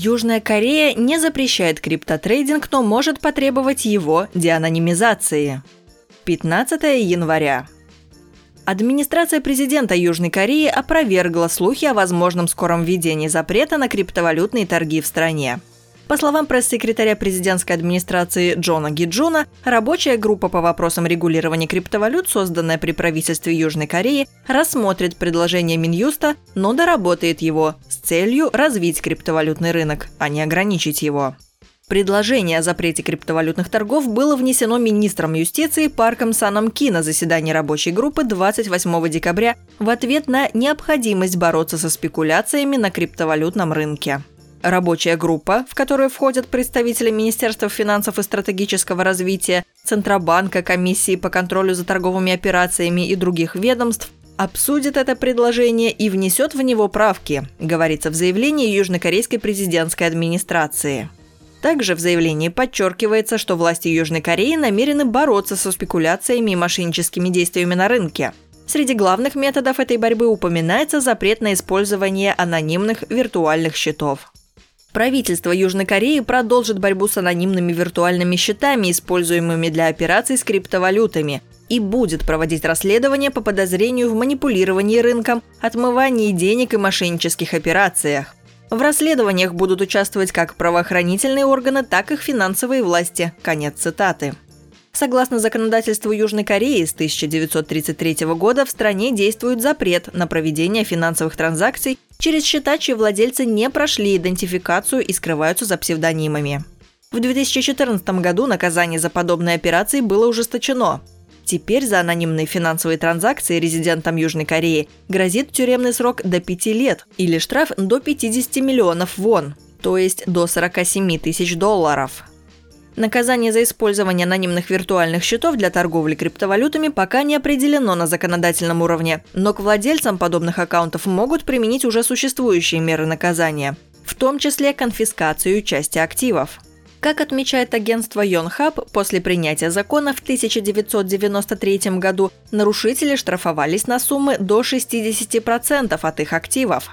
Южная Корея не запрещает криптотрейдинг, но может потребовать его деанонимизации. 15 января. Администрация президента Южной Кореи опровергла слухи о возможном скором введении запрета на криптовалютные торги в стране. По словам пресс-секретаря президентской администрации Джона Гиджуна, рабочая группа по вопросам регулирования криптовалют, созданная при правительстве Южной Кореи, рассмотрит предложение Минюста, но доработает его с целью развить криптовалютный рынок, а не ограничить его. Предложение о запрете криптовалютных торгов было внесено министром юстиции Парком Саном Ки на заседании рабочей группы 28 декабря в ответ на необходимость бороться со спекуляциями на криптовалютном рынке. Рабочая группа, в которую входят представители Министерства финансов и стратегического развития, Центробанка, Комиссии по контролю за торговыми операциями и других ведомств, обсудит это предложение и внесет в него правки, говорится в заявлении южнокорейской президентской администрации. Также в заявлении подчеркивается, что власти Южной Кореи намерены бороться со спекуляциями и мошенническими действиями на рынке. Среди главных методов этой борьбы упоминается запрет на использование анонимных виртуальных счетов. Правительство Южной Кореи продолжит борьбу с анонимными виртуальными счетами, используемыми для операций с криптовалютами, и будет проводить расследование по подозрению в манипулировании рынком, отмывании денег и мошеннических операциях. В расследованиях будут участвовать как правоохранительные органы, так и финансовые власти. Конец цитаты. Согласно законодательству Южной Кореи, с 1933 года в стране действует запрет на проведение финансовых транзакций через счета, чьи владельцы не прошли идентификацию и скрываются за псевдонимами. В 2014 году наказание за подобные операции было ужесточено. Теперь за анонимные финансовые транзакции резидентам Южной Кореи грозит тюремный срок до 5 лет или штраф до 50 миллионов вон, то есть до 47 тысяч долларов. Наказание за использование анонимных виртуальных счетов для торговли криптовалютами пока не определено на законодательном уровне, но к владельцам подобных аккаунтов могут применить уже существующие меры наказания, в том числе конфискацию части активов. Как отмечает агентство Yonhap, после принятия закона в 1993 году нарушители штрафовались на суммы до 60% от их активов.